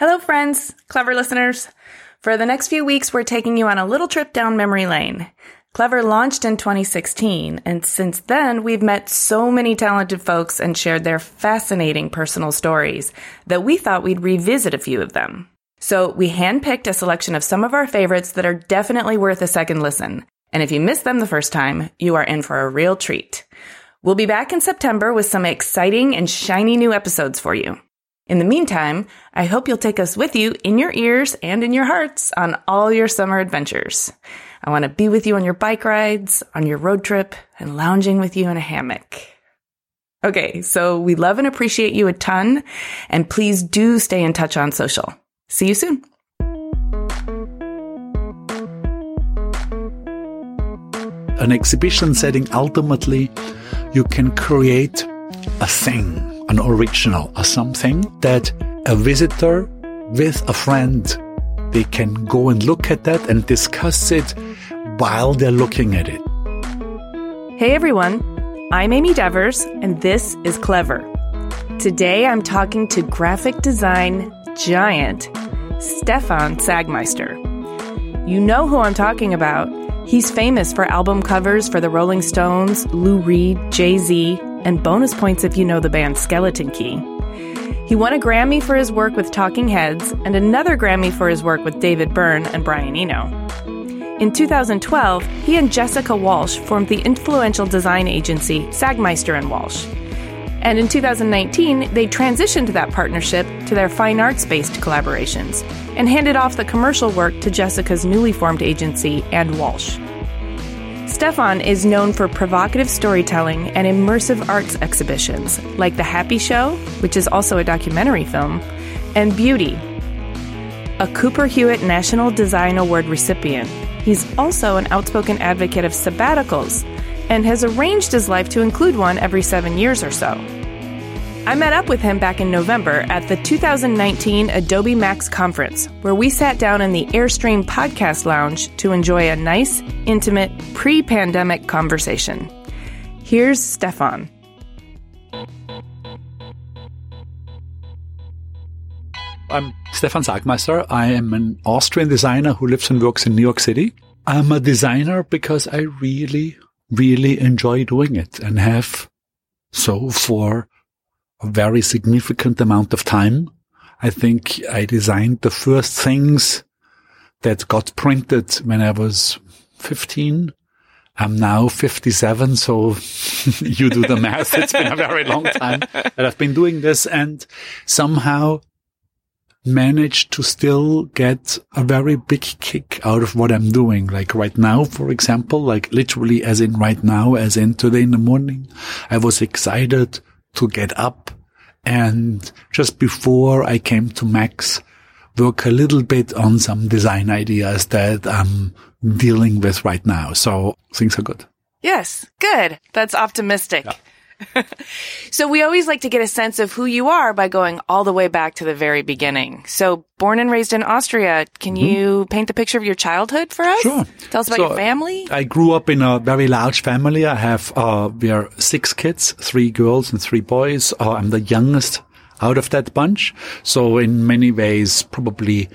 Hello, friends, clever listeners. For the next few weeks, we're taking you on a little trip down memory lane. Clever launched in 2016, and since then, we've met so many talented folks and shared their fascinating personal stories that we thought we'd revisit a few of them. So we handpicked a selection of some of our favorites that are definitely worth a second listen. And if you missed them the first time, you are in for a real treat. We'll be back in September with some exciting and shiny new episodes for you. In the meantime, I hope you'll take us with you in your ears and in your hearts on all your summer adventures. I want to be with you on your bike rides, on your road trip, and lounging with you in a hammock. Okay, so we love and appreciate you a ton, and please do stay in touch on social. See you soon. An exhibition setting, ultimately, you can create a thing, an original, or something that a visitor with a friend, they can go and look at that and discuss it while they're looking at it. Hey everyone, I'm Amy Devers, and this is Clever. Today I'm talking to graphic design giant Stefan Sagmeister. You know who I'm talking about. He's famous for album covers for the Rolling Stones, Lou Reed, Jay Z, and bonus points if you know the band Skeleton Key. He won a Grammy for his work with Talking Heads and another Grammy for his work with David Byrne and Brian Eno. In 2012, he and Jessica Walsh formed the influential design agency Sagmeister and Walsh. And in 2019, they transitioned that partnership to their fine arts based collaborations and handed off the commercial work to Jessica's newly formed agency and Walsh. Stefan is known for provocative storytelling and immersive arts exhibitions like The Happy Show, which is also a documentary film, and Beauty, a Cooper Hewitt National Design Award recipient. He's also an outspoken advocate of sabbaticals and has arranged his life to include one every seven years or so. I met up with him back in November at the 2019 Adobe Max conference, where we sat down in the Airstream podcast lounge to enjoy a nice, intimate, pre pandemic conversation. Here's Stefan. I'm Stefan Sagmeister. I am an Austrian designer who lives and works in New York City. I'm a designer because I really, really enjoy doing it and have so for a very significant amount of time. I think I designed the first things that got printed when I was 15. I'm now 57, so you do the math. It's been a very long time that I've been doing this and somehow managed to still get a very big kick out of what I'm doing. Like right now, for example, like literally as in right now, as in today in the morning, I was excited to get up and just before I came to Max, work a little bit on some design ideas that I'm dealing with right now. So things are good. Yes, good. That's optimistic. Yeah. so we always like to get a sense of who you are by going all the way back to the very beginning. So born and raised in Austria, can mm-hmm. you paint the picture of your childhood for us? Sure. Tell us about so your family. I grew up in a very large family. I have, uh, we are six kids, three girls and three boys. Uh, I'm the youngest out of that bunch. So in many ways, probably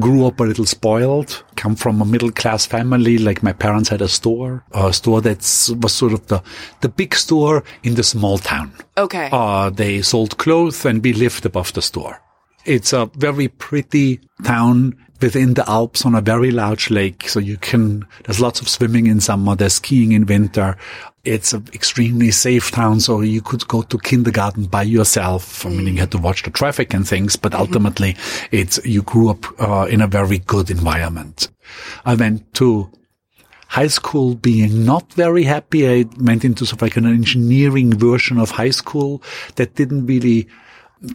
grew up a little spoiled, come from a middle class family. Like my parents had a store, a store that was sort of the, the big store in the small town. Okay. Uh, they sold clothes and we lived above the store. It's a very pretty town within the Alps on a very large lake. So you can, there's lots of swimming in summer, there's skiing in winter. It's an extremely safe town. So you could go to kindergarten by yourself. I mean, you had to watch the traffic and things, but ultimately it's, you grew up uh, in a very good environment. I went to high school being not very happy. I went into sort of like an engineering version of high school that didn't really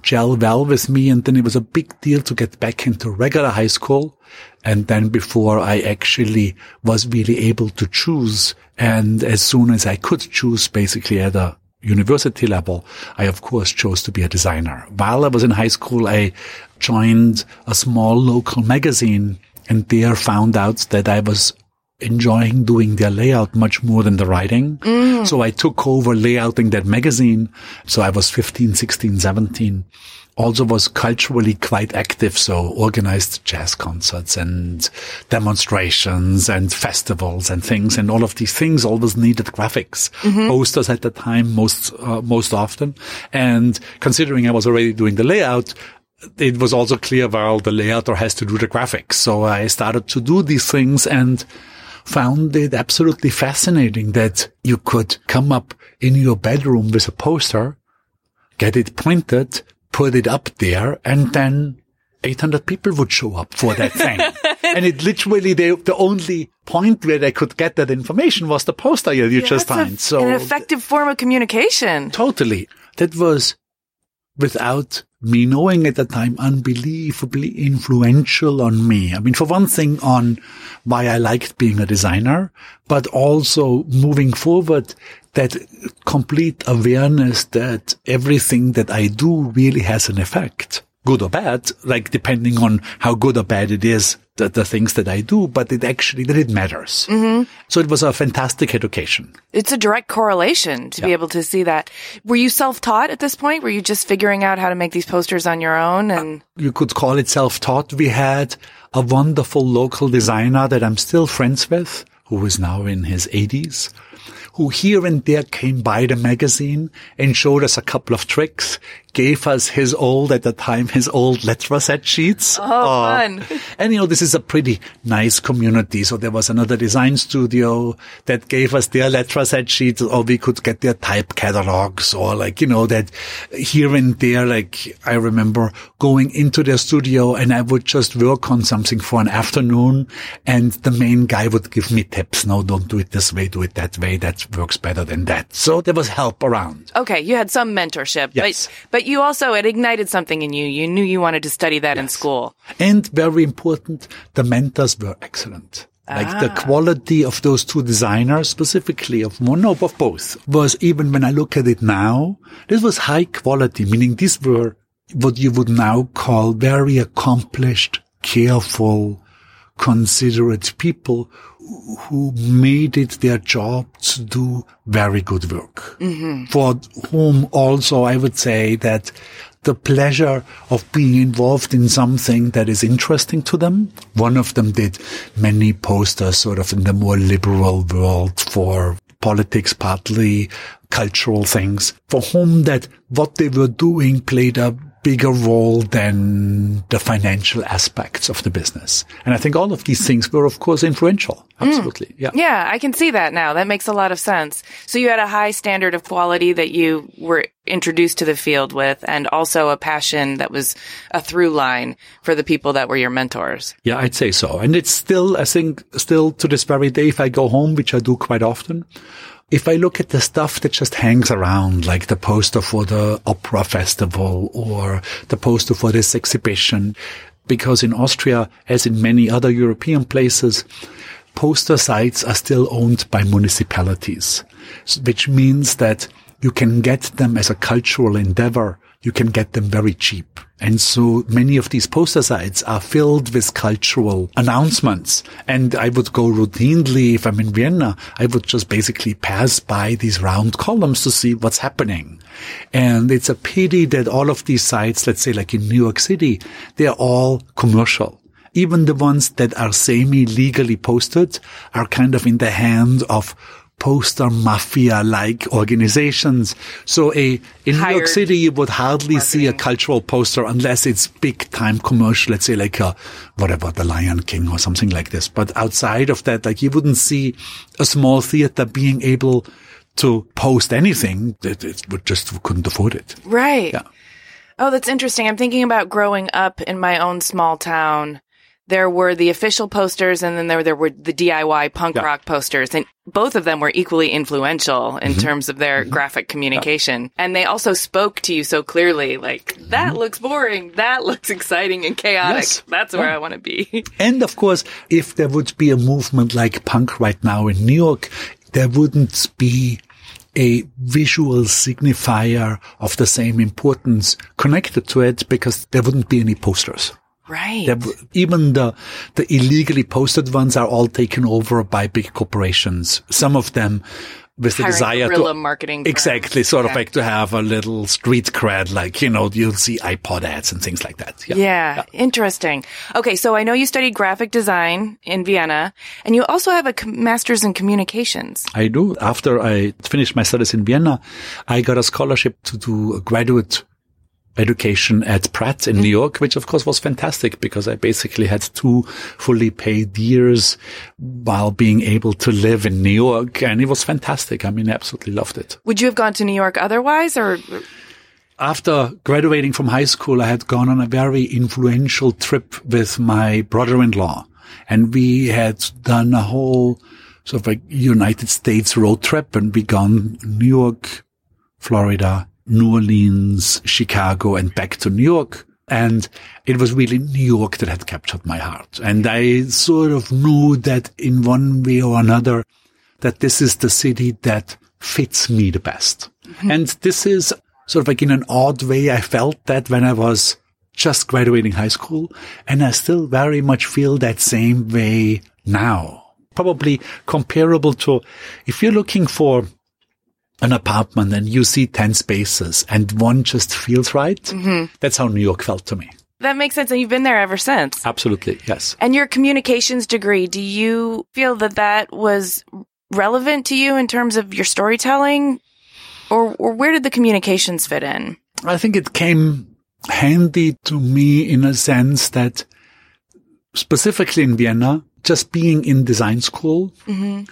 gel well with me. And then it was a big deal to get back into regular high school. And then before I actually was really able to choose. And as soon as I could choose basically at a university level, I of course chose to be a designer. While I was in high school, I joined a small local magazine and there found out that I was enjoying doing their layout much more than the writing. So I took over layouting that magazine. So I was 15, 16, 17. Also was culturally quite active. So organized jazz concerts and demonstrations and festivals and things. And all of these things always needed graphics, posters at the time, most, uh, most often. And considering I was already doing the layout, it was also clear, well, the layouter has to do the graphics. So I started to do these things and found it absolutely fascinating that you could come up in your bedroom with a poster, get it printed, put it up there, and then 800 people would show up for that thing. and it literally, the, the only point where they could get that information was the poster you, you just That's a- signed. So an effective form of communication. Totally. That was without me knowing at the time unbelievably influential on me. I mean, for one thing on why I liked being a designer, but also moving forward that complete awareness that everything that I do really has an effect. Good or bad, like depending on how good or bad it is, the, the things that I do, but it actually, that it matters. Mm-hmm. So it was a fantastic education. It's a direct correlation to be able to see that. Were you self-taught at this point? Were you just figuring out how to make these posters on your own? And you could call it self-taught. We had a wonderful local designer that I'm still friends with, who is now in his 80s, who here and there came by the magazine and showed us a couple of tricks, gave us his old, at the time, his old Letraset sheets. oh, fun. Uh, and you know, this is a pretty nice community. So there was another design studio that gave us their Letraset sheets or we could get their type catalogs or like, you know, that here and there, like I remember going into their studio and I would just work on something for an afternoon and the main guy would give me tips. No, don't do it this way. Do it that way. That works better than that. So there was help around. Okay, you had some mentorship, Yes. but but you also it ignited something in you. You knew you wanted to study that in school. And very important, the mentors were excellent. Like the ah. quality of those two designers, specifically of one, no, of both, was even when I look at it now, this was high quality, meaning these were what you would now call very accomplished, careful, considerate people who made it their job to do very good work. Mm-hmm. For whom also I would say that the pleasure of being involved in something that is interesting to them. One of them did many posters sort of in the more liberal world for politics, partly cultural things, for whom that what they were doing played a bigger role than the financial aspects of the business. And I think all of these things were, of course, influential. Mm. Absolutely. Yeah. Yeah, I can see that now. That makes a lot of sense. So you had a high standard of quality that you were introduced to the field with and also a passion that was a through line for the people that were your mentors. Yeah, I'd say so. And it's still, I think, still to this very day, if I go home, which I do quite often, if I look at the stuff that just hangs around, like the poster for the opera festival or the poster for this exhibition, because in Austria, as in many other European places, poster sites are still owned by municipalities, which means that you can get them as a cultural endeavor. You can get them very cheap. And so many of these poster sites are filled with cultural announcements. And I would go routinely, if I'm in Vienna, I would just basically pass by these round columns to see what's happening. And it's a pity that all of these sites, let's say like in New York City, they're all commercial. even the ones that are semi-legally posted are kind of in the hand of poster mafia like organizations. So a, in New York City, you would hardly see a cultural poster unless it's big time commercial, let's say like a, whatever, the Lion King or something like this. But outside of that, like you wouldn't see a small theater being able to post anything. It, it would just couldn't afford it. Right. Yeah. Oh, that's interesting. I'm thinking about growing up in my own small town. There were the official posters and then there, there were the DIY punk Yeah. rock posters and both of them were equally influential in Mm-hmm. terms of their graphic communication. And they also spoke to you so clearly, like, that looks boring. That looks exciting and chaotic. Mm-hmm. Yes. That's where Yeah. I want to be. And of course, if there would be a movement like punk right now in New York, there wouldn't be a visual signifier of the same importance connected to it because there wouldn't be any posters. Right. Even the the illegally posted ones are all taken over by big corporations. Some of them with the desire to marketing firms. exactly sort of like to have a little street cred, like you know you'll see iPod ads and things like that. Yeah, interesting. Okay, so I know you studied graphic design in Vienna, and you also have a master's in communications. I do. After I finished my studies in Vienna, I got a scholarship to do a graduate education at Pratt in New York, which of course was fantastic because I basically had two fully paid years while being able to live in New York. And it was fantastic. I mean, I absolutely loved it. Would you have gone to New York otherwise, or After graduating from high school, I had gone on a very influential trip with my brother-in-law and we had done a whole sort of like United States road trip and we gone New York, Florida, New Orleans, Chicago and back to New York. And it was really New York that had captured my heart. And I sort of knew that in one way or another, that this is the city that fits me the best. Mm-hmm. And this is sort of like in an odd way, I felt that when I was just graduating high school. And I still very much feel that same way now. Probably comparable to if you're looking for an apartment and you see 10 spaces and one just feels right. Mm-hmm. That's how New York felt to me. that makes sense? And you've been there ever since. Absolutely. Yes. And your communications degree, do you feel that that was relevant to you in terms of your storytelling, or or where did the communications fit in? I think it came handy to me in a sense that specifically in Vienna, just being in design school mm-hmm.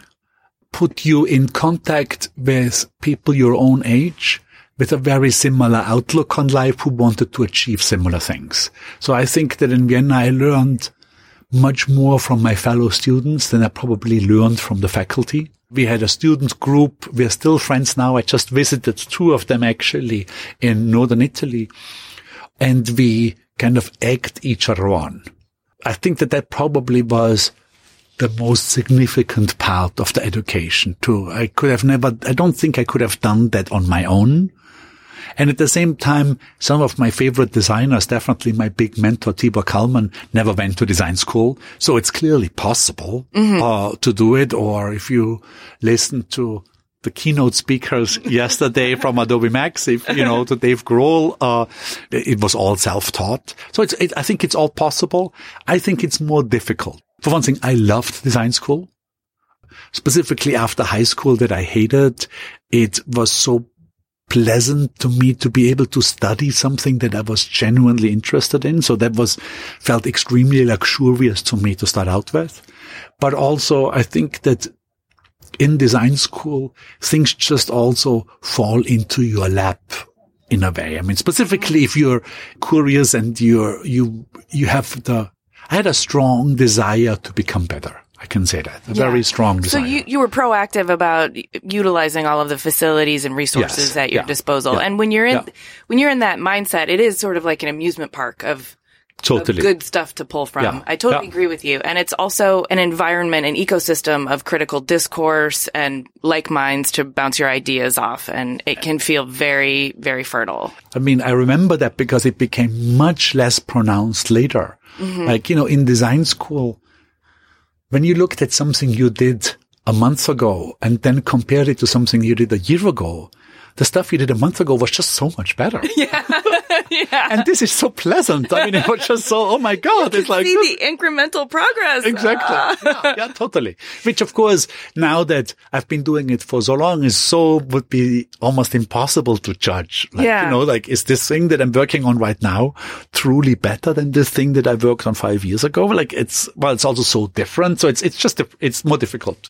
Put you in contact with people your own age with a very similar outlook on life who wanted to achieve similar things. So I think that in Vienna I learned much more from my fellow students than I probably learned from the faculty. We had a student group. We're still friends now. I just visited two of them actually in northern Italy and we kind of egged each other on. I think that that probably was the most significant part of the education too. I could have never, I don't think I could have done that on my own. And at the same time, some of my favorite designers, definitely my big mentor, Tibor Kalman, never went to design school. So it's clearly possible uh, to do it. Or if you listen to the keynote speakers yesterday from Adobe Max, if, you know, to Dave Grohl, uh, it was all self-taught. So it's, it, I think it's all possible. I think it's more difficult. For one thing, I loved design school. Specifically after high school that I hated, it was so pleasant to me to be able to study something that I was genuinely interested in. So that was felt extremely luxurious to me to start out with. But also I think that in design school, things just also fall into your lap in a way. I mean, specifically if you're curious and you're, you, you have the, I had a strong desire to become better. I can say that. A very strong desire. So you, you were proactive about utilizing all of the facilities and resources Yes. at your Yeah. disposal. Yeah. And when you're in, Yeah. when you're in that mindset, it is sort of like an amusement park of totally. good stuff to pull from. Yeah. I totally Yeah. agree with you. And it's also an environment, an ecosystem of critical discourse and like minds to bounce your ideas off. And it can feel very, very fertile. I mean, I remember that because it became much less pronounced later. Mm-hmm. Like, you know, in design school, when you looked at something you did a month ago and then compared it to something you did a year ago, the stuff you did a month ago was just so much better. Yeah. yeah. And this is so pleasant. I mean, it was just so, oh my God. It's like, See the incremental progress. Exactly. Ah. yeah, yeah, totally. Which of course, now that I've been doing it for so long is so would be almost impossible to judge. Like, Yeah. you know, like, is this thing that I'm working on right now truly better than this thing that I worked on five years ago? Like it's, well, it's also so different. So it's, it's just, it's more difficult.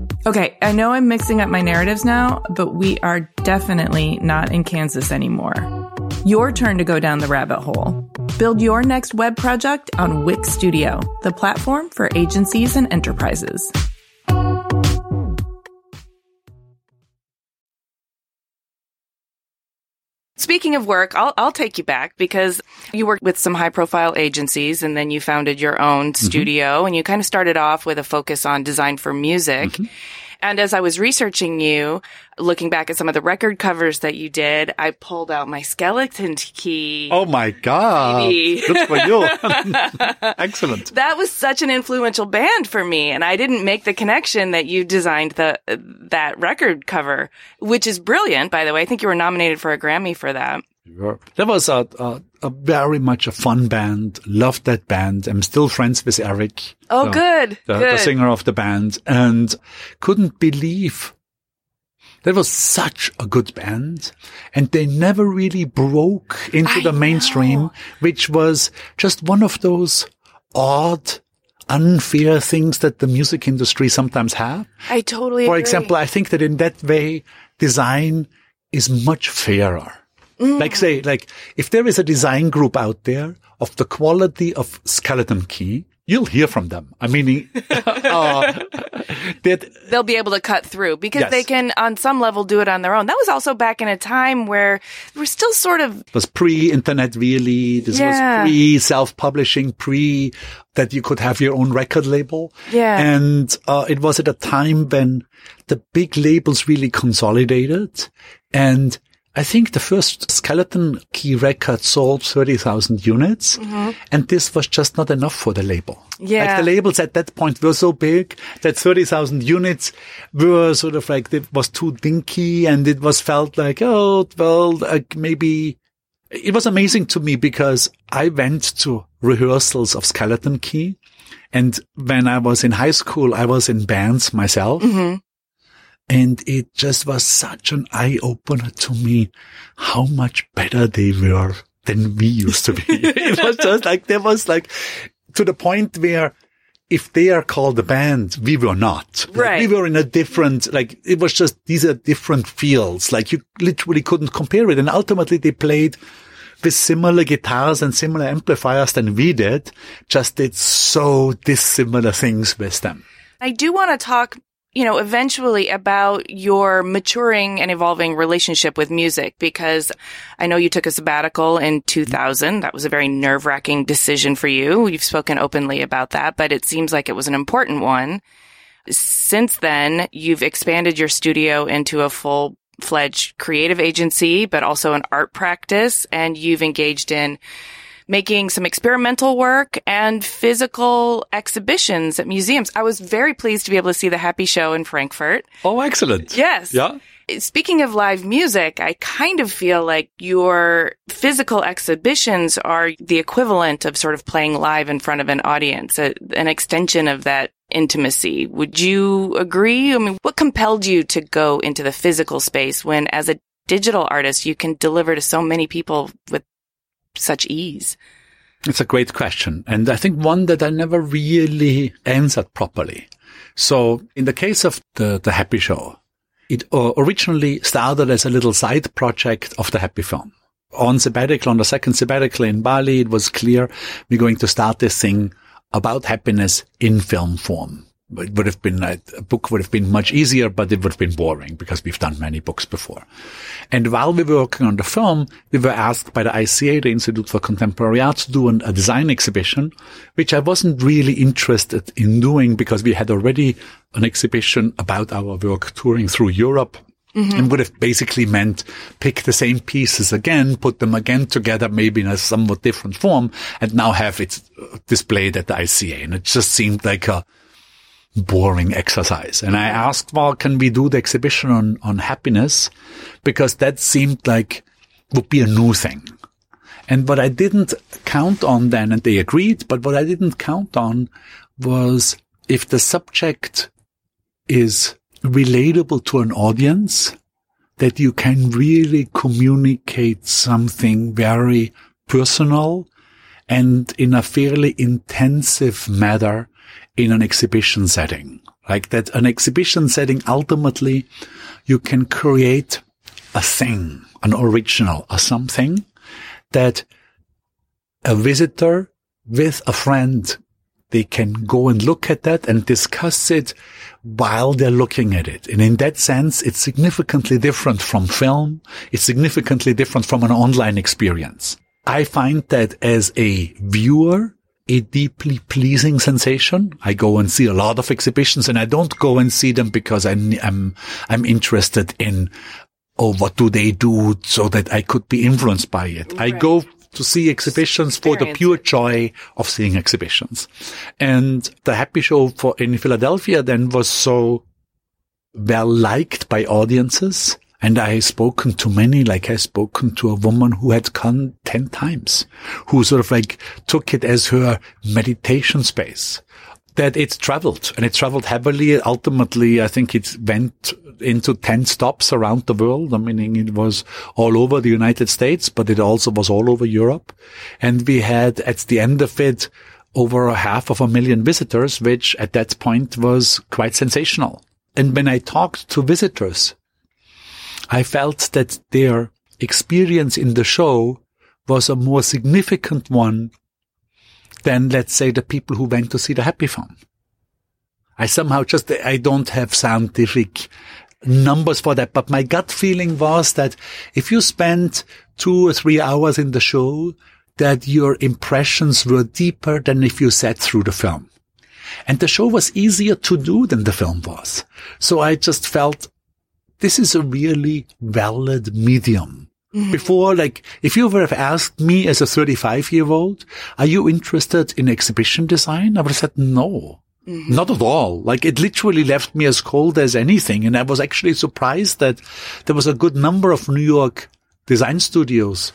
Okay, I know I'm mixing up my narratives now, but we are definitely not in Kansas anymore. Your turn to go down the rabbit hole. Build your next web project on Wix Studio, the platform for agencies and enterprises. Speaking of work, I'll, I'll take you back because you worked with some high profile agencies and then you founded your own mm-hmm. studio and you kind of started off with a focus on design for music. Mm-hmm. And as I was researching you, looking back at some of the record covers that you did, I pulled out my skeleton key. Oh my God. Good for you. Excellent. That was such an influential band for me, and I didn't make the connection that you designed the that record cover, which is brilliant, by the way. I think you were nominated for a Grammy for that. That was a, a, a very much a fun band. Loved that band. I'm still friends with Eric. Oh, the- good, The, good. the singer of the band and couldn't believe that was such a good band and they never really broke into I the mainstream, know. which was just one of those odd, unfair things that the music industry sometimes have. I totally. Agree. For agree. example, I think that in that way, design is much fairer. Mm. Like say, like if there is a design group out there of the quality of Skeleton Key, you'll hear from them. I mean, uh, they'll be able to cut through because Yes. they can, on some level, do it on their own. That was also back in a time where we're still sort of was pre-internet really. This Yeah. was pre-self-publishing, pre that you could have your own record label. Yeah. And uh, it was at a time when the big labels really consolidated. And I think the first Skeleton Key record sold 30,000 units. And this was just not enough for the label. Mm-hmm. Yeah. Like the labels at that point were so big that 30,000 units were sort of like, it was too dinky and it was felt like, oh, well, like maybe it was amazing to me because I went to rehearsals of Skeleton Key. And when I was in high school, I was in bands myself. And it just was such an eye opener to me how much better they were than we used to be. it was just like, there was like to the point where if they are called a band, we were not. Like, Right. we were in a different, like, it was just, these are different fields. Like you literally couldn't compare it. And ultimately they played with similar guitars and similar amplifiers than we did, just did so dissimilar things with them. I do want to talk, you know, eventually about your maturing and evolving relationship with music because I know you took a sabbatical in 2000. That was a very nerve wracking decision for you. You've spoken openly about that, but it seems like it was an important one. Since then, you've expanded your studio into a full fledged creative agency, but also an art practice, and you've engaged in making some experimental work and physical exhibitions at museums. I was very pleased to be able to see the Happy Show in Frankfurt. Oh, excellent. Yes. Yeah. Uh, speaking of live music, I kind of feel like your physical exhibitions are the equivalent of sort of playing live in front of an audience, a, an extension of that intimacy. Would you agree? I mean, what compelled you to go into the physical space when as a digital artist, you can deliver to so many people with such ease? It's a great question. And I think one that I never really answered properly. So in the case of the, the Happy Show, it originally started as a little side project of the Happy Film. On sabbatical, on the second sabbatical in Bali, it was clear we're going to start this thing about happiness in film form. It would have been, a book would have been much easier, but it would have been boring because we've done many books before. And while we were working on the film, we were asked by the ICA, the Institute for Contemporary Art, to do an, a design exhibition, which I wasn't really interested in doing because we had already an exhibition about our work touring through Europe. Mm-hmm. And would have basically meant pick the same pieces again, put them again together, maybe in a somewhat different form, and now have it displayed at the ICA. And it just seemed like a, boring exercise. And I asked, well, can we do the exhibition on, on happiness? Because that seemed like would be a new thing. And what I didn't count on then, and they agreed, but what I didn't count on was if the subject is relatable to an audience, that you can really communicate something very personal and in a fairly intensive manner in an exhibition setting. Like that an exhibition setting, ultimately, you can create a thing, an original, a something that a visitor with a friend, they can go and look at that and discuss it while they're looking at it. And in that sense, it's significantly different from film. It's significantly different from an online experience. I find that as a viewer, a deeply pleasing sensation. I go and see a lot of exhibitions and I don't go and see them because I'm, I'm, I'm interested in, oh, what do they do so that I could be influenced by it. Right. I go to see exhibitions for the pure joy of seeing exhibitions. And the Happy Show for in Philadelphia then was so well liked by audiences. And I spoken to many, like I have spoken to a woman who had come 10 times, who sort of like took it as her meditation space that it traveled and it traveled heavily. Ultimately, I think it went into 10 stops around the world. I mean, it was all over the United States, but it also was all over Europe. And we had at the end of it over a half of a million visitors, which at that point was quite sensational. And when I talked to visitors, I felt that their experience in the show was a more significant one than let's say the people who went to see the happy Film. I somehow just, I don't have scientific numbers for that, but my gut feeling was that if you spent two or three hours in the show, that your impressions were deeper than if you sat through the film. And the show was easier to do than the film was. So I just felt this is a really valid medium. Mm-hmm. Before, like, if you would have asked me as a 35 year old, are you interested in exhibition design? I would have said no. Mm-hmm. Not at all. Like it literally left me as cold as anything. And I was actually surprised that there was a good number of New York design studios.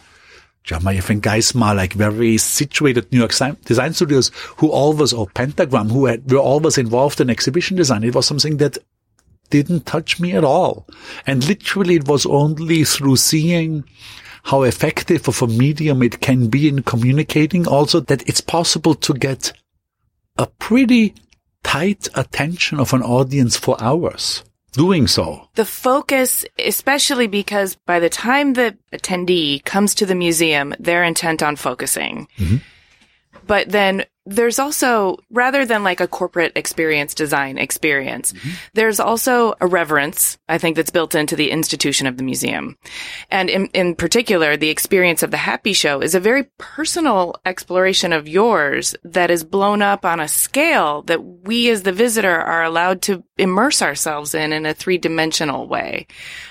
I think Geismar, like very situated New York design studios who always, or Pentagram, who had, were always involved in exhibition design. It was something that didn't touch me at all. And literally it was only through seeing how effective of a medium it can be in communicating also that it's possible to get a pretty tight attention of an audience for hours doing so. The focus, especially because by the time the attendee comes to the museum, they're intent on focusing. Mm-hmm. But then there's also, rather than like a corporate experience design experience, mm-hmm. there's also a reverence, I think, that's built into the institution of the museum. And in, in particular, the experience of the Happy Show is a very personal exploration of yours that is blown up on a scale that we as the visitor are allowed to immerse ourselves in in a three dimensional way.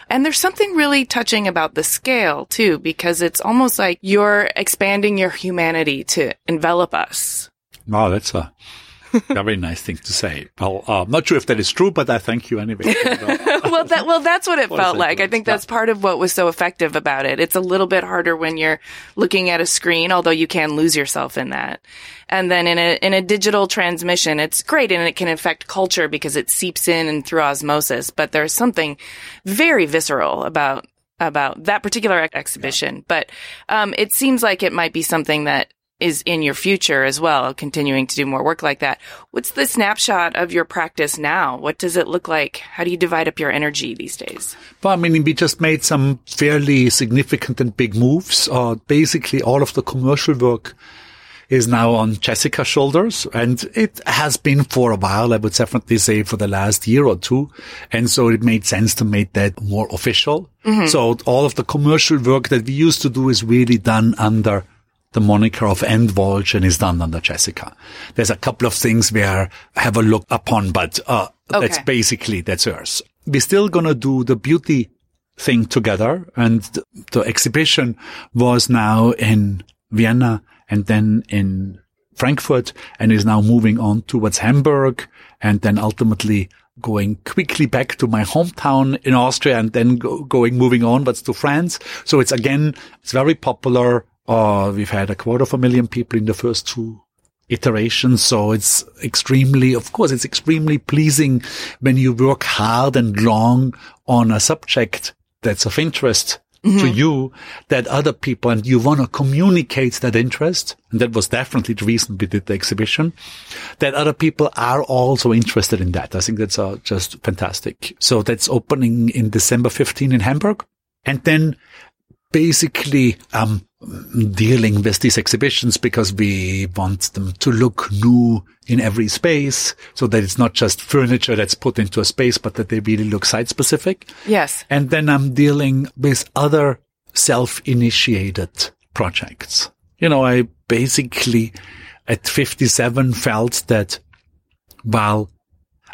And there's something really touching about the scale too, because it's almost like you're expanding your humanity to envelop us. Wow, that's a very nice thing to say. Well, uh, I'm not sure if that is true, but I thank you anyway. well, that, well, that's what it what felt like. I think that's part of what was so effective about it. It's a little bit harder when you're looking at a screen, although you can lose yourself in that. And then in a, in a digital transmission, it's great and it can affect culture because it seeps in and through osmosis. But there's something very visceral about about that particular exhibition. Yeah. But um, it seems like it might be something that is in your future as well, continuing to do more work like that. What's the snapshot of your practice now? What does it look like? How do you divide up your energy these days? Well, I mean, we just made some fairly significant and big moves. Uh, basically, all of the commercial work is now on Jessica's shoulders and it has been for a while. I would definitely say for the last year or two. And so it made sense to make that more official. Mm-hmm. So all of the commercial work that we used to do is really done under the moniker of &Walsh and is done under Jessica. There's a couple of things where I have a look upon, but uh, okay. that's basically, that's hers. We're still going to do the beauty thing together. And the, the exhibition was now in Vienna and then in Frankfurt and is now moving on towards Hamburg and then ultimately going quickly back to my hometown in Austria and then go, going, moving onwards to France. So it's again, it's very popular uh, we've had a quarter of a million people in the first two iterations. So it's extremely, of course, it's extremely pleasing when you work hard and long on a subject that's of interest to you that other people and you want to communicate that interest. And that was definitely the reason we did the exhibition that other people are also interested in that. I think that's uh, just fantastic. So that's opening in December 15 in Hamburg. And then basically, um, dealing with these exhibitions because we want them to look new in every space so that it's not just furniture that's put into a space, but that they really look site specific. Yes. And then I'm dealing with other self-initiated projects. You know, I basically at 57 felt that while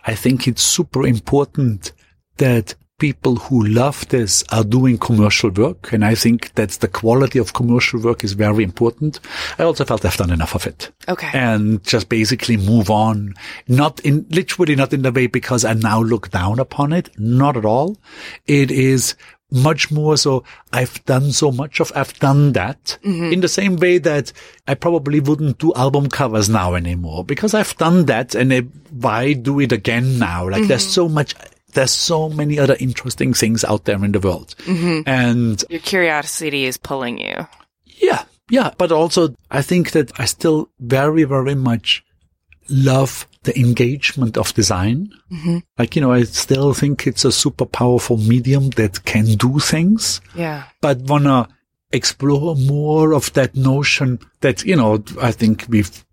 I think it's super important that people who love this are doing commercial work. And I think that the quality of commercial work is very important. I also felt I've done enough of it. Okay. And just basically move on. Not in, literally not in the way because I now look down upon it. Not at all. It is much more so I've done so much of, I've done that mm-hmm. in the same way that I probably wouldn't do album covers now anymore because I've done that and it, why do it again now? Like mm-hmm. there's so much, there's so many other interesting things out there in the world. Mm-hmm. And Your curiosity is pulling you. yeah, yeah. But also, I think that I still very, very much love the engagement of design. Mm-hmm. Like, you know, I still think it's a super powerful medium that can do things, Yeah. but wanna explore more of that notion that, you know, I think we've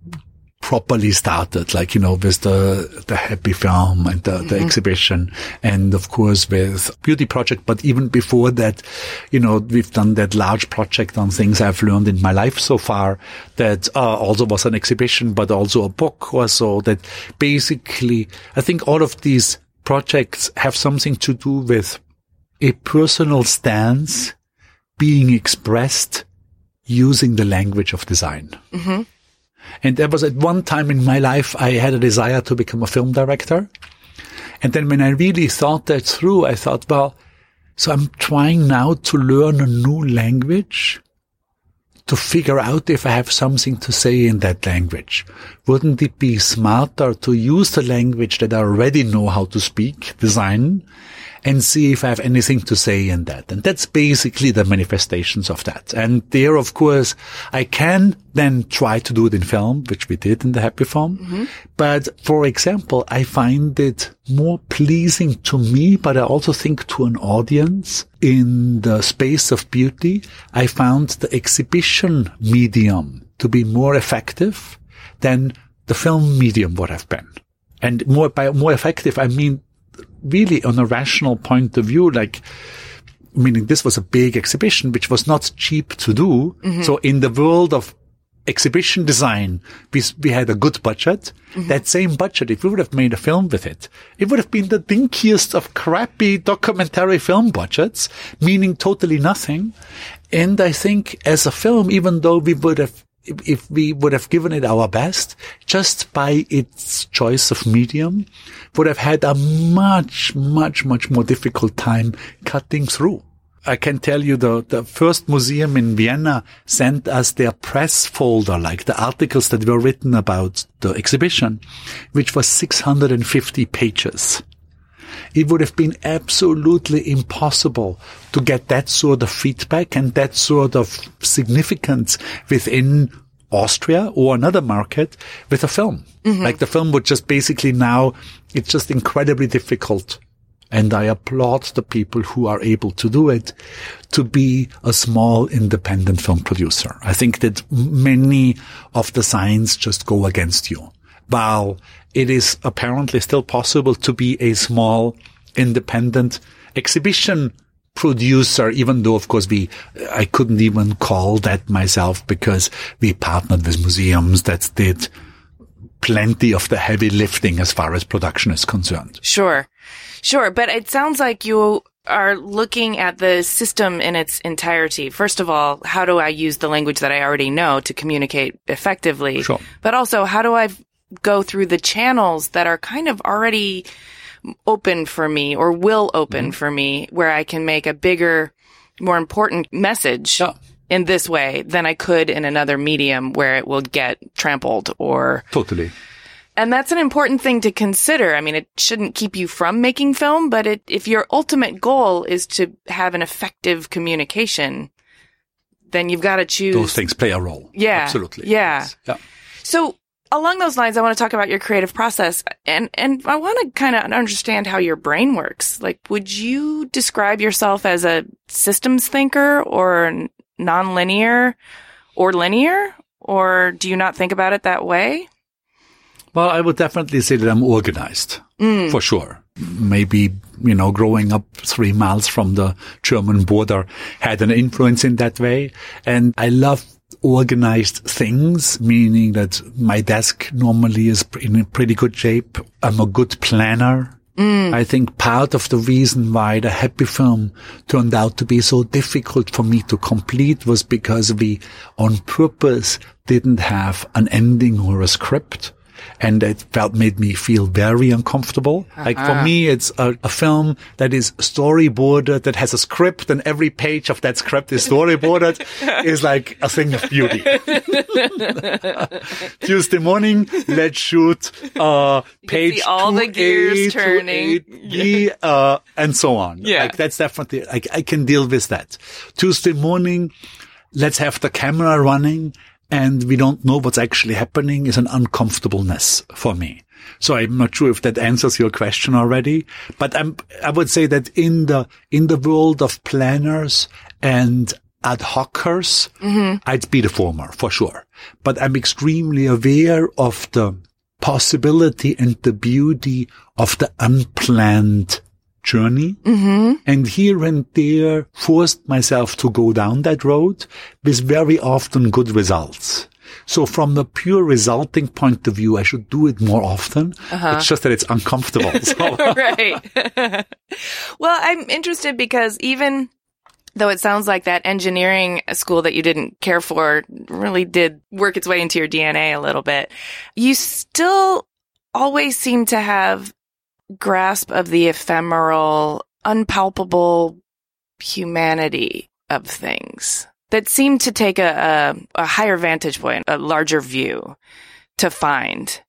properly started, like, you know, with the, the happy film and the, the exhibition and of course with beauty project. But even before that, you know, we've done that large project on things I've learned in my life so far that uh, also was an exhibition, but also a book or so that basically, I think all of these projects have something to do with a personal stance being expressed using the language of design. And there was at one time in my life, I had a desire to become a film director. And then when I really thought that through, I thought, well, so I'm trying now to learn a new language to figure out if I have something to say in that language. Wouldn't it be smarter to use the language that I already know how to speak, design, and see if I have anything to say in that. And that's basically the manifestations of that. And there, of course, I can then try to do it in film, which we did in the Happy Film. Mm-hmm. But for example, I find it more pleasing to me, but I also think to an audience in the space of beauty. I found the exhibition medium to be more effective than the film medium would have been. And more by more effective, I mean really on a rational point of view, like, meaning this was a big exhibition, which was not cheap to do. Mm-hmm. So in the world of exhibition design, we, we had a good budget. Mm-hmm. That same budget, if we would have made a film with it, it would have been the dinkiest of crappy documentary film budgets, meaning totally nothing. And I think as a film, even though we would have if- we would have given it our best, just by its choice of medium, would have had a much, much, much more difficult time cutting through. I can tell you the, the first museum in Vienna sent us their press folder, like the articles that were written about the exhibition, which was 650 pages. It would have been absolutely impossible to get that sort of feedback and that sort of significance within Austria or another market with a film. Mm-hmm. Like the film would just basically now, it's just incredibly difficult. And I applaud the people who are able to do it to be a small independent film producer. I think that many of the signs just go against you. While it is apparently still possible to be a small independent exhibition producer, even though of course we, I couldn't even call that myself because we partnered with museums that did plenty of the heavy lifting as far as production is concerned. Sure. Sure. But it sounds like you are looking at the system in its entirety. First of all, how do I use the language that I already know to communicate effectively? Sure. But also, how do I go through the channels that are kind of already open for me or will open Mm-hmm. for me where I can make a bigger, more important message in this way than I could in another medium where it will get trampled or Totally. And that's an important thing to consider. I mean, it shouldn't keep you from making film, but it, if your ultimate goal is to have an effective communication, then you've got to choose. Those things play a role. Yeah. Absolutely. Yeah. Yes. Yeah. So along those lines, I want to talk about your creative process and, and I want to kind of understand how your brain works. Like, would you describe yourself as a systems thinker or nonlinear or linear? Or do you not think about it that way? Well, I would definitely say that I'm organized mm. for sure. Maybe, you know, growing up three miles from the German border had an influence in that way. And I love organized things, meaning that my desk normally is in pretty good shape. I'm a good planner. Mm. I think part of the reason why the happy film turned out to be so difficult for me to complete was because we on purpose didn't have an ending or a script. And it felt made me feel very uncomfortable. Like for me, it's a, a film that is storyboarded, that has a script, and every page of that script is storyboarded, is like a thing of beauty. Tuesday morning, let's shoot uh, page see all the 2A gears to turning. 8B, uh, and so on. Yeah. Like that's definitely, like I can deal with that. Tuesday morning, let's have the camera running and we don't know what's actually happening is an uncomfortableness for me. So I'm not sure if that answers your question already, but I'm, I would say that in the, in the world of planners and ad hocers, mm-hmm. I'd be the former for sure. But I'm extremely aware of the possibility and the beauty of the unplanned journey. Mm-hmm. And here and there forced myself to go down that road with very often good results. So from the pure resulting point of view, I should do it more often. Uh-huh. It's just that it's uncomfortable. So right. well, I'm interested because even though it sounds like that engineering school that you didn't care for really did work its way into your DNA a little bit, you still always seem to have grasp of the ephemeral, unpalpable humanity of things that seem to take a, a, a higher vantage point, a larger view to find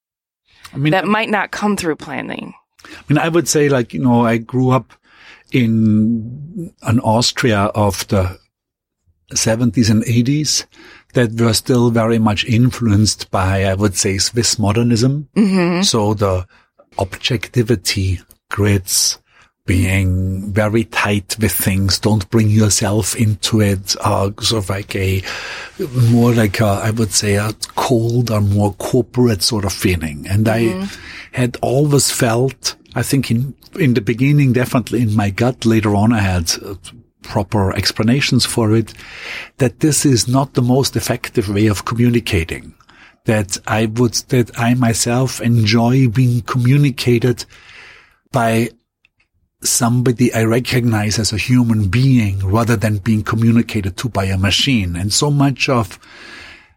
I mean, that might not come through planning. I mean, I would say like, you know, I grew up in an Austria of the 70s and 80s that were still very much influenced by, I would say, Swiss modernism. Mm-hmm. So the objectivity grids, being very tight with things, don't bring yourself into it, uh, sort of like a, more like a, I would say a cold or more corporate sort of feeling. And I had always felt, I think in, in the beginning, definitely in my gut, later on I had uh, proper explanations for it, that this is not the most effective way of communicating. That I would, that I myself enjoy being communicated by somebody I recognize as a human being rather than being communicated to by a machine. And so much of,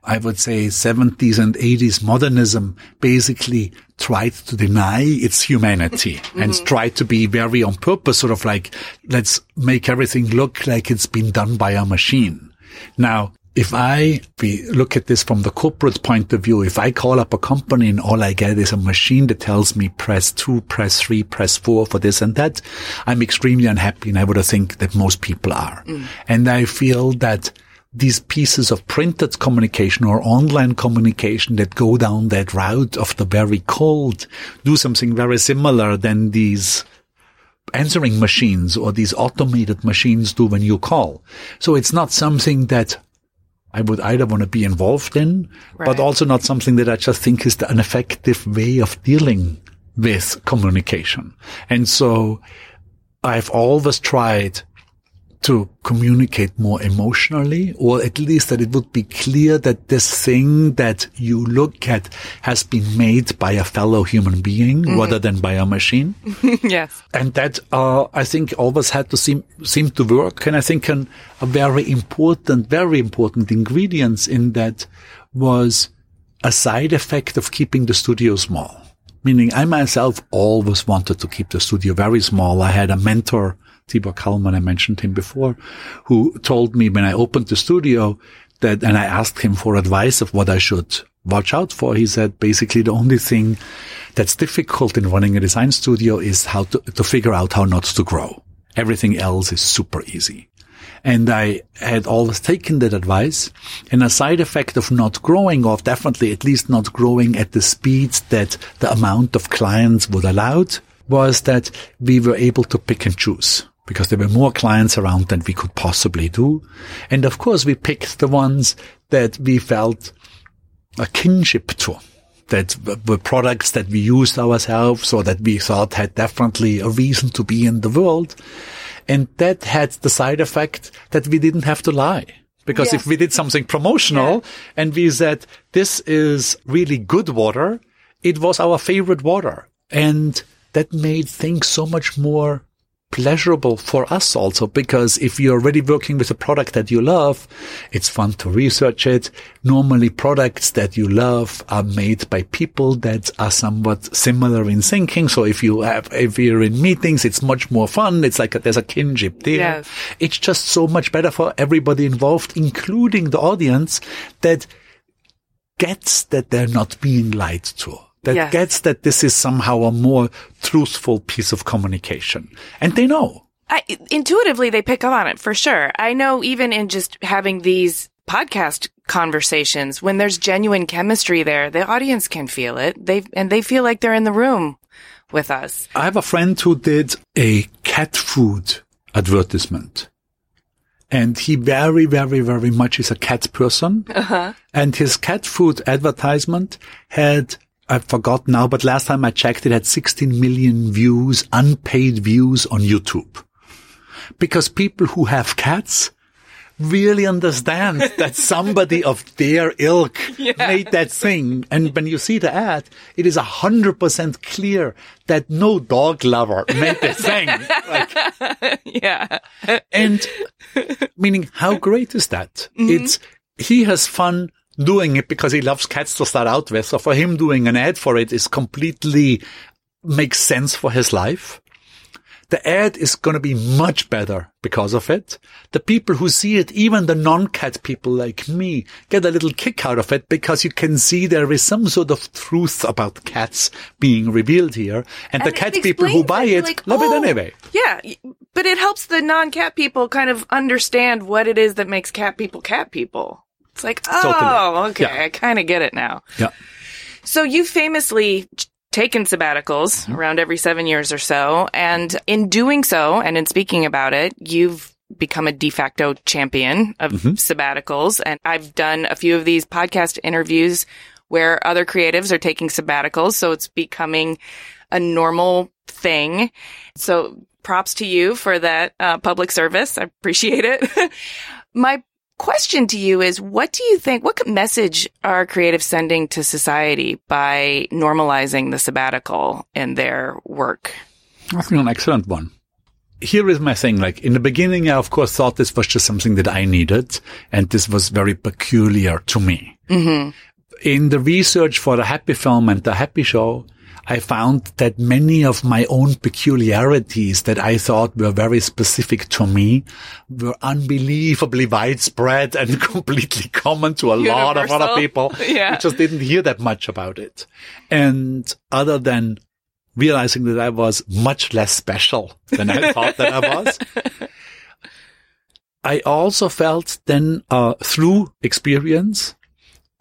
I would say, 70s and 80s modernism basically tried to deny its humanity mm-hmm. and tried to be very on purpose, sort of like, let's make everything look like it's been done by a machine. Now, if I we look at this from the corporate point of view, if I call up a company and all I get is a machine that tells me press two, press three, press four for this and that, I'm extremely unhappy and I would think that most people are. Mm. And I feel that these pieces of printed communication or online communication that go down that route of the very cold do something very similar than these answering machines or these automated machines do when you call. So it's not something that I would either want to be involved in, Right. but also not something that I just think is the, an effective way of dealing with communication. And so I've always tried to communicate more emotionally, or at least that it would be clear that this thing that you look at has been made by a fellow human being rather than by a machine yes. and that uh, I think always had to seem seem to work. And I think an, a very important, very important ingredient in that was a side effect of keeping the studio small. Meaning, I myself always wanted to keep the studio very small. I had a mentor, Tibor Kalman, I mentioned him before, who told me when I opened the studio that, and I asked him for advice of what I should watch out for. He said basically the only thing that's difficult in running a design studio is how to, to figure out how not to grow. Everything else is super easy. And I had always taken that advice. And a side effect of not growing, or definitely at least not growing at the speed that the amount of clients would allow, was that we were able to pick and choose because there were more clients around than we could possibly do. And of course, we picked the ones that we felt a kinship to that were products that we used ourselves or that we thought had definitely a reason to be in the world. And that had the side effect that we didn't have to lie. Because if we did something promotional yeah. and we said, this is really good water, it was our favorite water. And that made things so much more pleasurable for us also because if you're already working with a product that you love, it's fun to research it. Normally products that you love are made by people that are somewhat similar in thinking. So if you have, if you're in meetings, it's much more fun. It's like a, there's a kinship there. Yes. It's just so much better for everybody involved, including the audience that gets that they're not being lied to that gets that this is somehow a more truthful piece of communication. And they know. I, intuitively, they pick up on it for sure. I know even in just having these podcast conversations, when there's genuine chemistry there, the audience can feel it. They, and they feel like they're in the room with us. I have a friend who did a cat food advertisement. And he very, very, very much is a cat person. Uh-huh. And his cat food advertisement had I forgot now, but last time I checked, it had 16 million views, unpaid views on YouTube. Because people who have cats really understand that somebody of their ilk yeah. made that thing. And when you see the ad, it is a hundred percent clear that no dog lover made the thing. Like, yeah. And meaning, how great is that? Mm-hmm. It's, he has fun doing it because he loves cats to start out with. So for him doing an ad for it is completely makes sense for his life. The ad is going to be much better because of it. The people who see it, even the non-cat people like me, get a little kick out of it because you can see there is some sort of truth about cats being revealed here. And, and the cat people who buy it like, love oh, it anyway. Yeah. But it helps the non-cat people kind of understand what it is that makes cat people cat people. It's like, oh, totally. okay, yeah. I kind of get it now. Yeah. So you famously taken sabbaticals mm-hmm. around every seven years or so. And in doing so, and in speaking about it, you've become a de facto champion of mm-hmm. sabbaticals. And I've done a few of these podcast interviews where other creatives are taking sabbaticals. So it's becoming a normal thing. So props to you for that uh, public service. I appreciate it. My question to you is what do you think, what message are creatives sending to society by normalizing the sabbatical in their work? I think an excellent one. Here is my thing. Like in the beginning, I of course thought this was just something that I needed and this was very peculiar to me. Mm-hmm. In the research for the Happy Film and the Happy Show, I found that many of my own peculiarities that I thought were very specific to me were unbelievably widespread and completely common to a Universal. lot of other people. yeah. We just didn't hear that much about it. And other than realizing that I was much less special than I thought that I was, I also felt then uh, through experience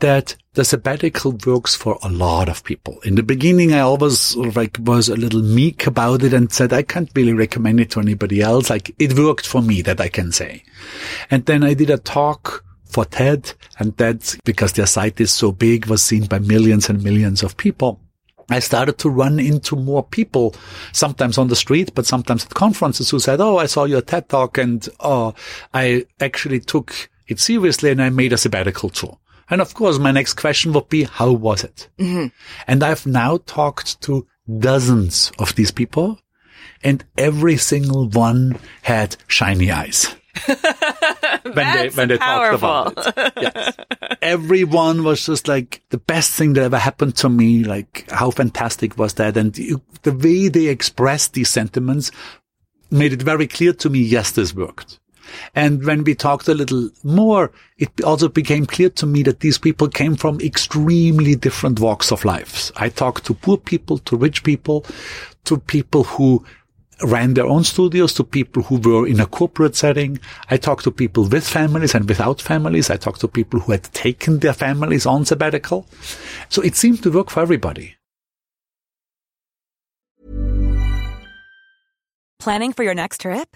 that the sabbatical works for a lot of people. In the beginning, I always sort of like was a little meek about it and said, I can't really recommend it to anybody else. Like it worked for me that I can say. And then I did a talk for TED and that because their site is so big was seen by millions and millions of people. I started to run into more people, sometimes on the street, but sometimes at conferences who said, Oh, I saw your TED talk and, oh, I actually took it seriously and I made a sabbatical too. And of course, my next question would be, how was it? Mm-hmm. And I've now talked to dozens of these people and every single one had shiny eyes. when they when they powerful. talked about it. Yes. Everyone was just like the best thing that ever happened to me. Like how fantastic was that? And the way they expressed these sentiments made it very clear to me. Yes, this worked. And when we talked a little more, it also became clear to me that these people came from extremely different walks of life. I talked to poor people, to rich people, to people who ran their own studios to people who were in a corporate setting. I talked to people with families and without families. I talked to people who had taken their families on sabbatical. So it seemed to work for everybody. Planning for your next trip?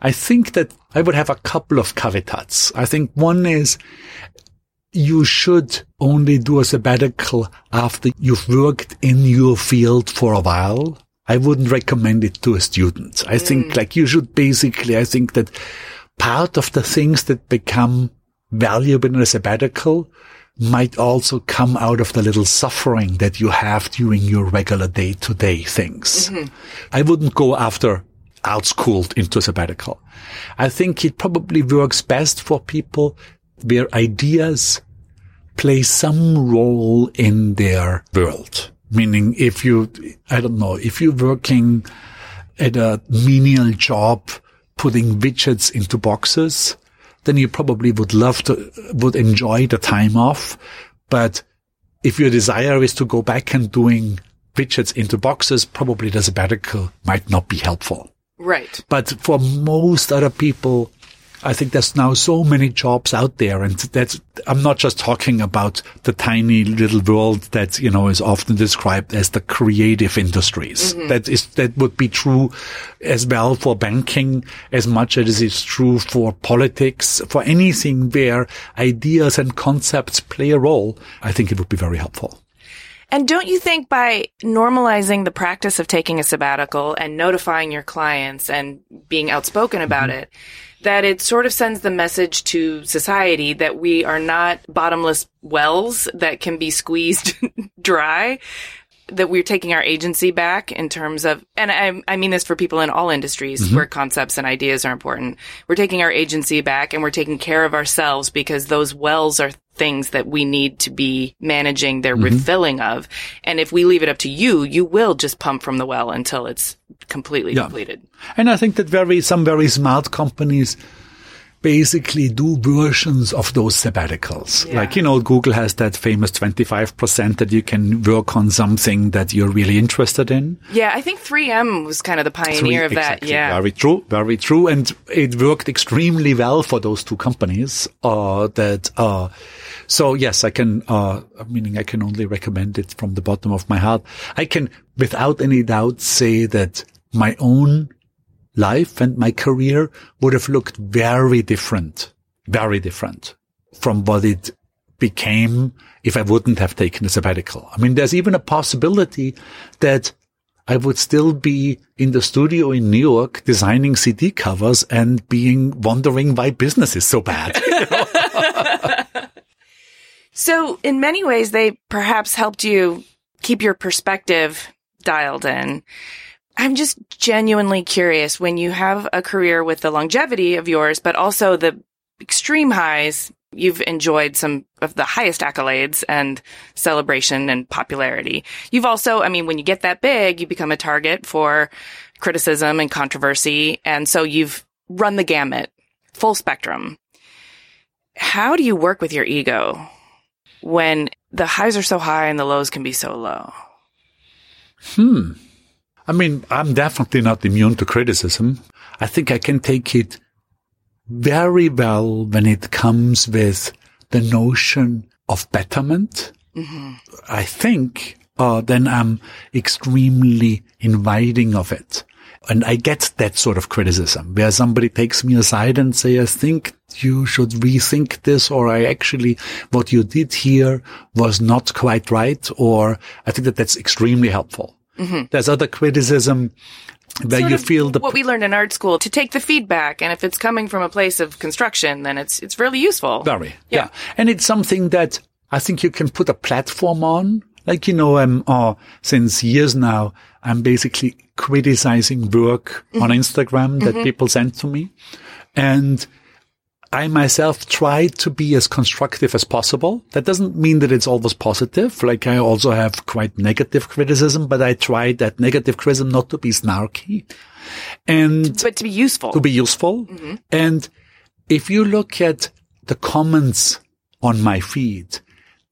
I think that I would have a couple of caveats. I think one is you should only do a sabbatical after you've worked in your field for a while. I wouldn't recommend it to a student. I mm. think like you should basically, I think that part of the things that become valuable in a sabbatical might also come out of the little suffering that you have during your regular day to day things. Mm-hmm. I wouldn't go after outschooled into a sabbatical. I think it probably works best for people where ideas play some role in their world. Meaning if you, I don't know, if you're working at a menial job putting widgets into boxes, then you probably would love to, would enjoy the time off. But if your desire is to go back and doing widgets into boxes, probably the sabbatical might not be helpful. Right. But for most other people, I think there's now so many jobs out there. And that's, I'm not just talking about the tiny little world that, you know, is often described as the creative industries. Mm-hmm. That is, that would be true as well for banking as much as it is true for politics, for anything where ideas and concepts play a role. I think it would be very helpful. And don't you think by normalizing the practice of taking a sabbatical and notifying your clients and being outspoken about mm-hmm. it, that it sort of sends the message to society that we are not bottomless wells that can be squeezed dry, that we're taking our agency back in terms of, and I, I mean this for people in all industries mm-hmm. where concepts and ideas are important. We're taking our agency back and we're taking care of ourselves because those wells are things that we need to be managing their mm-hmm. refilling of. And if we leave it up to you, you will just pump from the well until it's completely yeah. depleted. And I think that very, some very smart companies basically do versions of those sabbaticals. Yeah. Like, you know, Google has that famous 25% that you can work on something that you're really interested in. Yeah, I think 3M was kind of the pioneer 3, of that. Exactly. Yeah. Very true. Very true. And it worked extremely well for those two companies, uh, that, uh, so yes, I can, uh, meaning I can only recommend it from the bottom of my heart. I can without any doubt say that my own life and my career would have looked very different, very different from what it became if I wouldn't have taken a sabbatical. I mean, there's even a possibility that I would still be in the studio in New York designing CD covers and being wondering why business is so bad. so in many ways, they perhaps helped you keep your perspective dialed in. I'm just genuinely curious when you have a career with the longevity of yours, but also the extreme highs, you've enjoyed some of the highest accolades and celebration and popularity. You've also, I mean, when you get that big, you become a target for criticism and controversy. And so you've run the gamut, full spectrum. How do you work with your ego when the highs are so high and the lows can be so low? Hmm. I mean, I'm definitely not immune to criticism. I think I can take it very well when it comes with the notion of betterment. Mm-hmm. I think, uh, then I'm extremely inviting of it. And I get that sort of criticism where somebody takes me aside and say, I think you should rethink this, or I actually, what you did here was not quite right. Or I think that that's extremely helpful. Mm-hmm. There's other criticism where Sort you feel the what we learned in art school to take the feedback, and if it's coming from a place of construction, then it's it's really useful. Very, yeah. And it's something that I think you can put a platform on. Like, you know, um, uh, since years now, I'm basically criticizing work on mm-hmm. Instagram that mm-hmm. people send to me. And I myself try to be as constructive as possible. That doesn't mean that it's always positive. Like I also have quite negative criticism, but I try that negative criticism not to be snarky and But to be useful. to be useful. Mm-hmm. And if you look at the comments on my feed,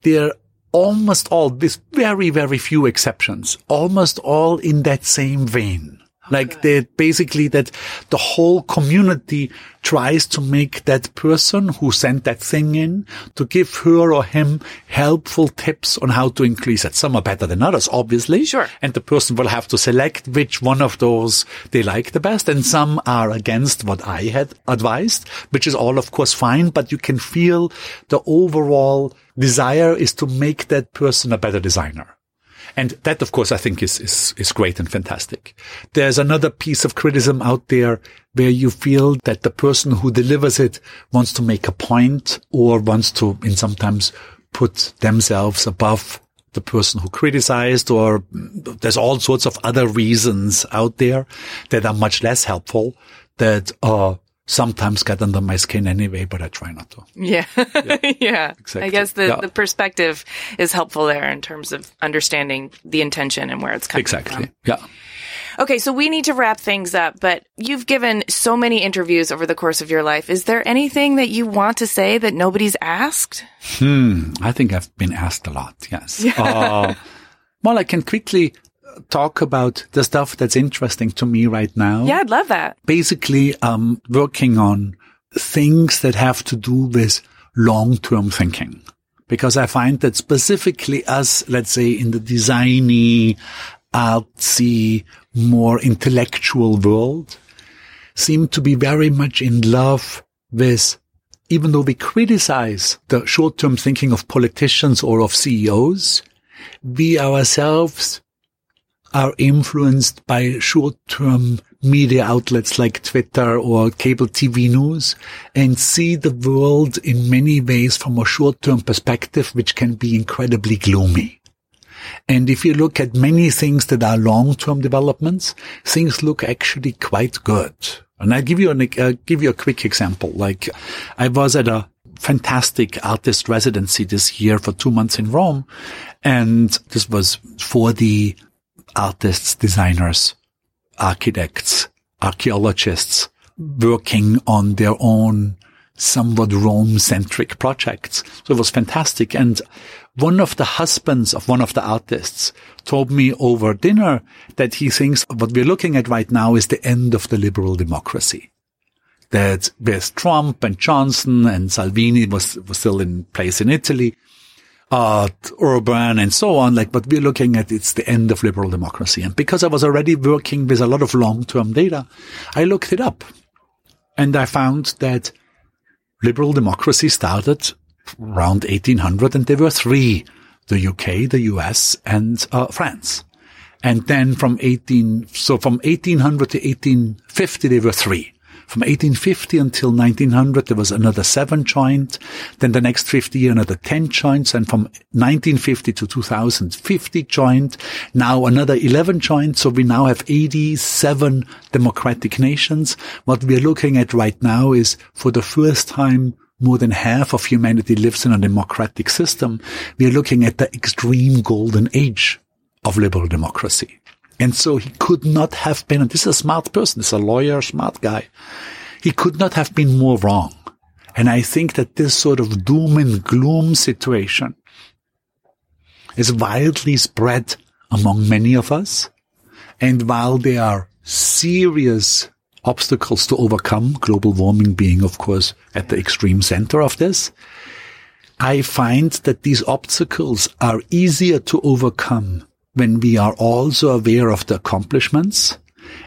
they're almost all, with very, very few exceptions, almost all in that same vein. Like they basically that the whole community tries to make that person who sent that thing in to give her or him helpful tips on how to increase it. Some are better than others, obviously. Sure. And the person will have to select which one of those they like the best. And some are against what I had advised, which is all of course fine, but you can feel the overall desire is to make that person a better designer. And that, of course, I think is, is, is great and fantastic. There's another piece of criticism out there where you feel that the person who delivers it wants to make a point or wants to, in sometimes put themselves above the person who criticized or there's all sorts of other reasons out there that are much less helpful that, uh, sometimes get under my skin anyway, but I try not to. Yeah. Yeah. I Exactly. guess the, Yeah. the perspective is helpful there in terms of understanding the intention and where it's coming Exactly. from. Exactly. Yeah. Okay, so we need to wrap things up, but you've given so many interviews over the course of your life. Is there anything that you want to say that nobody's asked? Hmm, I think I've been asked a lot. Yes. Uh, well, I can quickly talk about the stuff that's interesting to me right now. Yeah, I'd love that. Basically, um, working on things that have to do with long-term thinking. Because I find that specifically us, let's say in the designy, artsy, more intellectual world, seem to be very much in love with even though we criticize the short-term thinking of politicians or of CEOs, we ourselves are influenced by short-term media outlets like Twitter or cable TV news and see the world in many ways from a short-term perspective, which can be incredibly gloomy. And if you look at many things that are long-term developments, things look actually quite good. And I'll give you an, uh, give you a quick example. Like I was at a fantastic artist residency this year for two months in Rome. And this was for the artists, designers, architects, archaeologists working on their own somewhat Rome-centric projects. So it was fantastic. And one of the husbands of one of the artists told me over dinner that he thinks what we're looking at right now is the end of the liberal democracy. That with Trump and Johnson and Salvini was, was still in place in Italy, uh, Orban and so on, like, but we're looking at it's the end of liberal democracy. And because I was already working with a lot of long-term data, I looked it up and I found that liberal democracy started around 1800 and there were three, the UK, the US and uh, France. And then from 18, so from 1800 to 1850, there were three. From 1850 until 1900, there was another seven joined. Then the next 50 year, another 10 joints. And from 1950 to 2050 joined. Now another 11 joined. So we now have 87 democratic nations. What we're looking at right now is for the first time, more than half of humanity lives in a democratic system. We are looking at the extreme golden age of liberal democracy. And so he could not have been, and this is a smart person, this is a lawyer, smart guy. He could not have been more wrong. And I think that this sort of doom and gloom situation is widely spread among many of us. And while there are serious obstacles to overcome, global warming being, of course, at the extreme center of this, I find that these obstacles are easier to overcome when we are also aware of the accomplishments.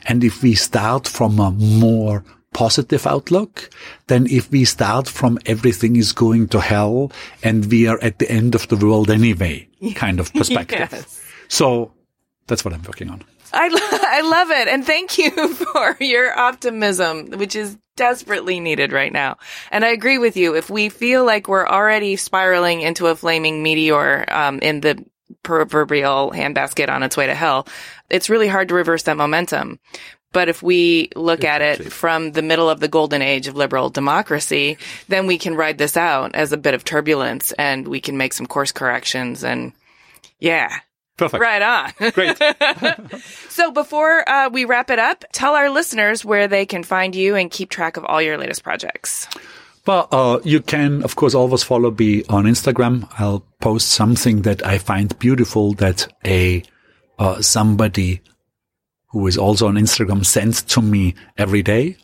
And if we start from a more positive outlook than if we start from everything is going to hell and we are at the end of the world anyway kind of perspective. Yes. So that's what I'm working on. I, I love it. And thank you for your optimism, which is desperately needed right now. And I agree with you. If we feel like we're already spiraling into a flaming meteor um, in the proverbial handbasket on its way to hell, it's really hard to reverse that momentum. But if we look at it from the middle of the golden age of liberal democracy, then we can ride this out as a bit of turbulence and we can make some course corrections and yeah. Perfect. Right on. Great. so before uh, we wrap it up, tell our listeners where they can find you and keep track of all your latest projects. Well, uh, you can, of course, always follow me on Instagram. I'll post something that I find beautiful that a uh, somebody who is also on Instagram sends to me every day.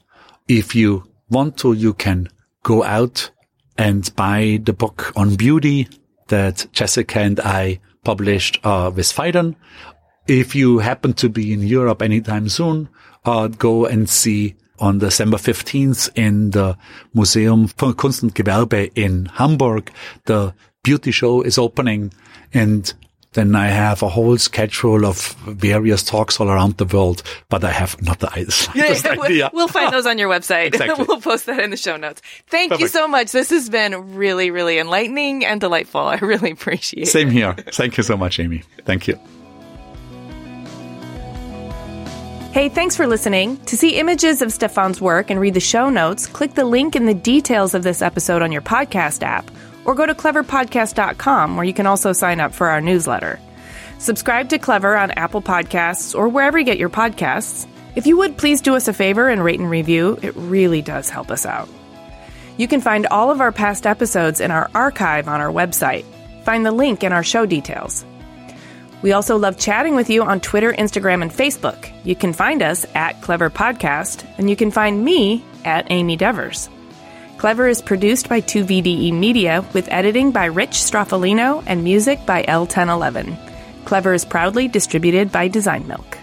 If you want to, you can go out and buy the book on beauty that Jessica and I published uh, with Phaidon. If you happen to be in Europe anytime soon, uh, go and see on December 15th in the Museum für Kunst und Gewerbe in Hamburg. The beauty show is opening and then I have a whole schedule of various talks all around the world, but I have not the slightest idea. We'll find those on your website. Exactly. we'll post that in the show notes. Thank you so much. This has been really, really enlightening and delightful. I really appreciate Same it. Same here. Thank you so much, Amy. Thank you. Hey, thanks for listening. To see images of Stefan's work and read the show notes, click the link in the details of this episode on your podcast app, or go to cleverpodcast.com where you can also sign up for our newsletter. Subscribe to Clever on Apple Podcasts or wherever you get your podcasts. If you would please do us a favor and rate and review, it really does help us out. You can find all of our past episodes in our archive on our website. Find the link in our show details. We also love chatting with you on Twitter, Instagram, and Facebook. You can find us at Clever Podcast, and you can find me at Amy Devers. Clever is produced by 2VDE E Media with editing by Rich Stroffolino and music by El Ten Eleven. Clever is proudly distributed by Design Milk.